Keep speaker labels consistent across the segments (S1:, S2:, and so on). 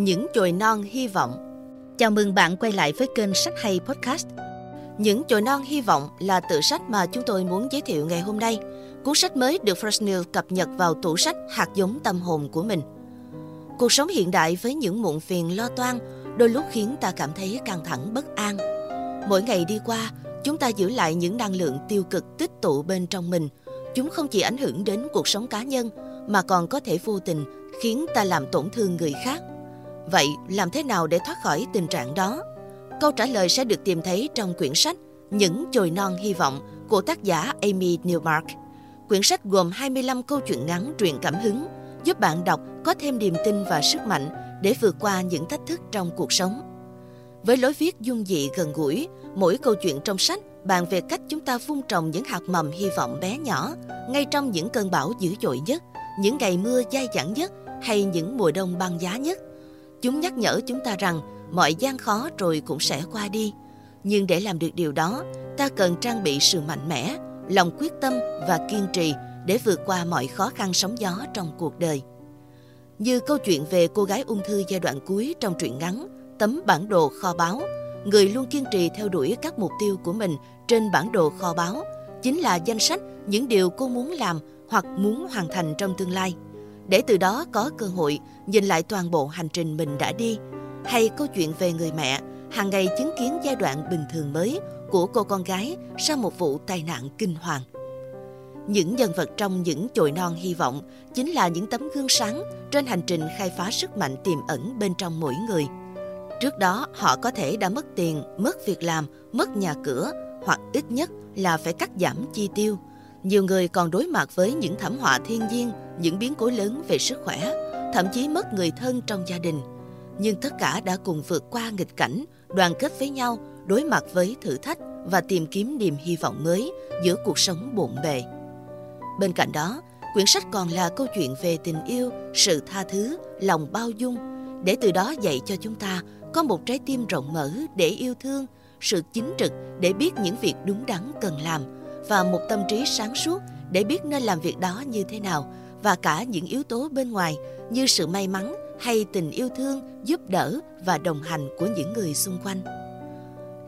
S1: Những chồi non hy vọng Chào mừng bạn quay lại với kênh Sách Hay Podcast. Những chồi non hy vọng là tự sách mà chúng tôi muốn giới thiệu ngày hôm nay. Cuốn sách mới được Fresnel cập nhật vào tủ sách hạt giống tâm hồn của mình. Cuộc sống hiện đại với những muộn phiền lo toan đôi lúc khiến ta cảm thấy căng thẳng bất an. Mỗi ngày đi qua, chúng ta giữ lại những năng lượng tiêu cực tích tụ bên trong mình. Chúng không chỉ ảnh hưởng đến cuộc sống cá nhân mà còn có thể vô tình khiến ta làm tổn thương người khác Vậy làm thế nào để thoát khỏi tình trạng đó? Câu trả lời sẽ được tìm thấy trong quyển sách Những chồi non hy vọng của tác giả Amy Newmark. Quyển sách gồm 25 câu chuyện ngắn truyền cảm hứng, giúp bạn đọc có thêm niềm tin và sức mạnh để vượt qua những thách thức trong cuộc sống. Với lối viết dung dị gần gũi, mỗi câu chuyện trong sách bàn về cách chúng ta vun trồng những hạt mầm hy vọng bé nhỏ ngay trong những cơn bão dữ dội nhất, những ngày mưa dai dẳng nhất hay những mùa đông băng giá nhất Chúng nhắc nhở chúng ta rằng mọi gian khó rồi cũng sẽ qua đi. Nhưng để làm được điều đó, ta cần trang bị sự mạnh mẽ, lòng quyết tâm và kiên trì để vượt qua mọi khó khăn sóng gió trong cuộc đời. Như câu chuyện về cô gái ung thư giai đoạn cuối trong truyện ngắn Tấm bản đồ kho báu, người luôn kiên trì theo đuổi các mục tiêu của mình trên bản đồ kho báu, chính là danh sách những điều cô muốn làm hoặc muốn hoàn thành trong tương lai để từ đó có cơ hội nhìn lại toàn bộ hành trình mình đã đi hay câu chuyện về người mẹ hàng ngày chứng kiến giai đoạn bình thường mới của cô con gái sau một vụ tai nạn kinh hoàng. Những nhân vật trong những chồi non hy vọng chính là những tấm gương sáng trên hành trình khai phá sức mạnh tiềm ẩn bên trong mỗi người. Trước đó họ có thể đã mất tiền, mất việc làm, mất nhà cửa hoặc ít nhất là phải cắt giảm chi tiêu – nhiều người còn đối mặt với những thảm họa thiên nhiên, những biến cố lớn về sức khỏe, thậm chí mất người thân trong gia đình. Nhưng tất cả đã cùng vượt qua nghịch cảnh, đoàn kết với nhau, đối mặt với thử thách và tìm kiếm niềm hy vọng mới giữa cuộc sống bộn bề. Bên cạnh đó, quyển sách còn là câu chuyện về tình yêu, sự tha thứ, lòng bao dung, để từ đó dạy cho chúng ta có một trái tim rộng mở để yêu thương, sự chính trực để biết những việc đúng đắn cần làm – và một tâm trí sáng suốt để biết nên làm việc đó như thế nào và cả những yếu tố bên ngoài như sự may mắn hay tình yêu thương giúp đỡ và đồng hành của những người xung quanh.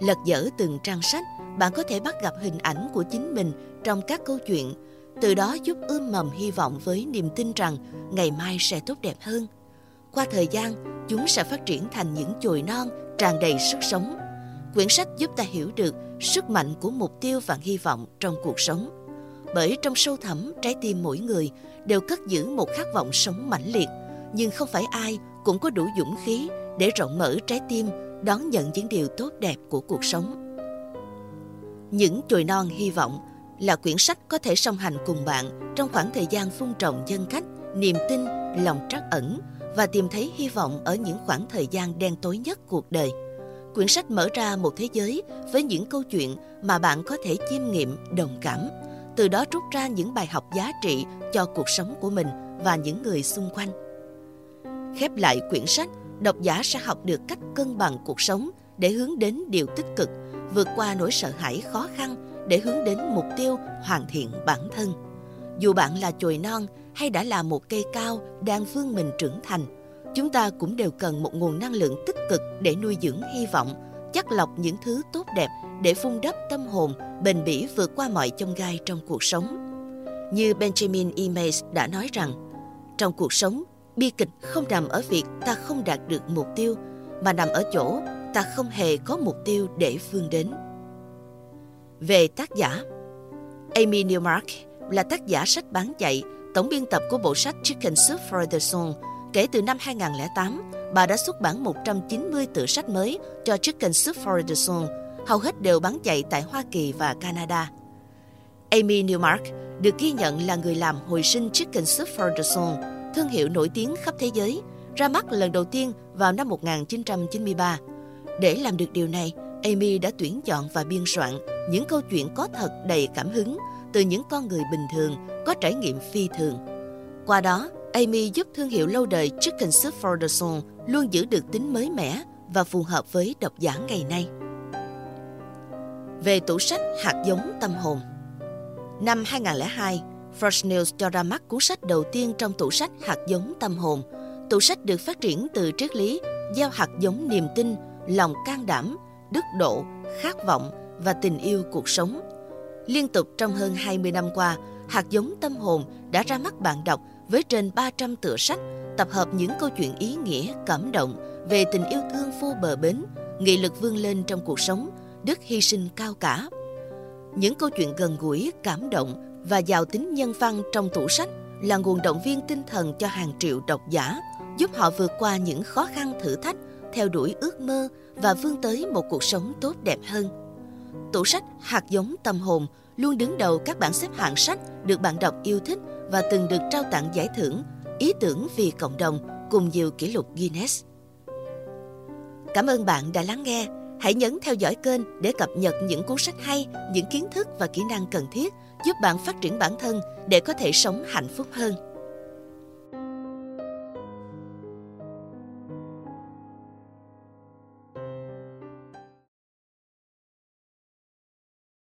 S1: Lật dở từng trang sách, bạn có thể bắt gặp hình ảnh của chính mình trong các câu chuyện, từ đó giúp ươm mầm hy vọng với niềm tin rằng ngày mai sẽ tốt đẹp hơn. Qua thời gian, chúng sẽ phát triển thành những chồi non tràn đầy sức sống quyển sách giúp ta hiểu được sức mạnh của mục tiêu và hy vọng trong cuộc sống. Bởi trong sâu thẳm trái tim mỗi người đều cất giữ một khát vọng sống mãnh liệt, nhưng không phải ai cũng có đủ dũng khí để rộng mở trái tim đón nhận những điều tốt đẹp của cuộc sống. Những chồi non hy vọng là quyển sách có thể song hành cùng bạn trong khoảng thời gian phun trồng nhân cách, niềm tin, lòng trắc ẩn và tìm thấy hy vọng ở những khoảng thời gian đen tối nhất cuộc đời quyển sách mở ra một thế giới với những câu chuyện mà bạn có thể chiêm nghiệm, đồng cảm, từ đó rút ra những bài học giá trị cho cuộc sống của mình và những người xung quanh. Khép lại quyển sách, độc giả sẽ học được cách cân bằng cuộc sống để hướng đến điều tích cực, vượt qua nỗi sợ hãi khó khăn để hướng đến mục tiêu hoàn thiện bản thân. Dù bạn là chồi non hay đã là một cây cao đang vươn mình trưởng thành, chúng ta cũng đều cần một nguồn năng lượng tích cực để nuôi dưỡng hy vọng, chắc lọc những thứ tốt đẹp để vun đắp tâm hồn, bền bỉ vượt qua mọi chông gai trong cuộc sống. Như Benjamin Emays đã nói rằng, trong cuộc sống, bi kịch không nằm ở việc ta không đạt được mục tiêu, mà nằm ở chỗ ta không hề có mục tiêu để vươn đến. Về tác giả Amy Newmark là tác giả sách bán chạy, tổng biên tập của bộ sách Chicken Soup for the Soul – Kể từ năm 2008, bà đã xuất bản 190 tựa sách mới cho Chicken Soup for the Soul, hầu hết đều bán chạy tại Hoa Kỳ và Canada. Amy Newmark được ghi nhận là người làm hồi sinh Chicken Soup for the Soul, thương hiệu nổi tiếng khắp thế giới, ra mắt lần đầu tiên vào năm 1993. Để làm được điều này, Amy đã tuyển chọn và biên soạn những câu chuyện có thật đầy cảm hứng từ những con người bình thường có trải nghiệm phi thường. Qua đó, Amy giúp thương hiệu lâu đời Chicken Soup for the Soul luôn giữ được tính mới mẻ và phù hợp với độc giả ngày nay. Về tủ sách hạt giống tâm hồn Năm 2002, First News cho ra mắt cuốn sách đầu tiên trong tủ sách hạt giống tâm hồn. Tủ sách được phát triển từ triết lý gieo hạt giống niềm tin, lòng can đảm, đức độ, khát vọng và tình yêu cuộc sống. Liên tục trong hơn 20 năm qua, hạt giống tâm hồn đã ra mắt bạn đọc với trên 300 tựa sách, tập hợp những câu chuyện ý nghĩa, cảm động về tình yêu thương vô bờ bến, nghị lực vươn lên trong cuộc sống, đức hy sinh cao cả. Những câu chuyện gần gũi, cảm động và giàu tính nhân văn trong tủ sách là nguồn động viên tinh thần cho hàng triệu độc giả, giúp họ vượt qua những khó khăn thử thách, theo đuổi ước mơ và vươn tới một cuộc sống tốt đẹp hơn. Tủ sách Hạt giống tâm hồn luôn đứng đầu các bảng xếp hạng sách được bạn đọc yêu thích và từng được trao tặng giải thưởng ý tưởng vì cộng đồng cùng nhiều kỷ lục Guinness. Cảm ơn bạn đã lắng nghe. Hãy nhấn theo dõi kênh để cập nhật những cuốn sách hay, những kiến thức và kỹ năng cần thiết giúp bạn phát triển bản thân để có thể sống hạnh phúc hơn.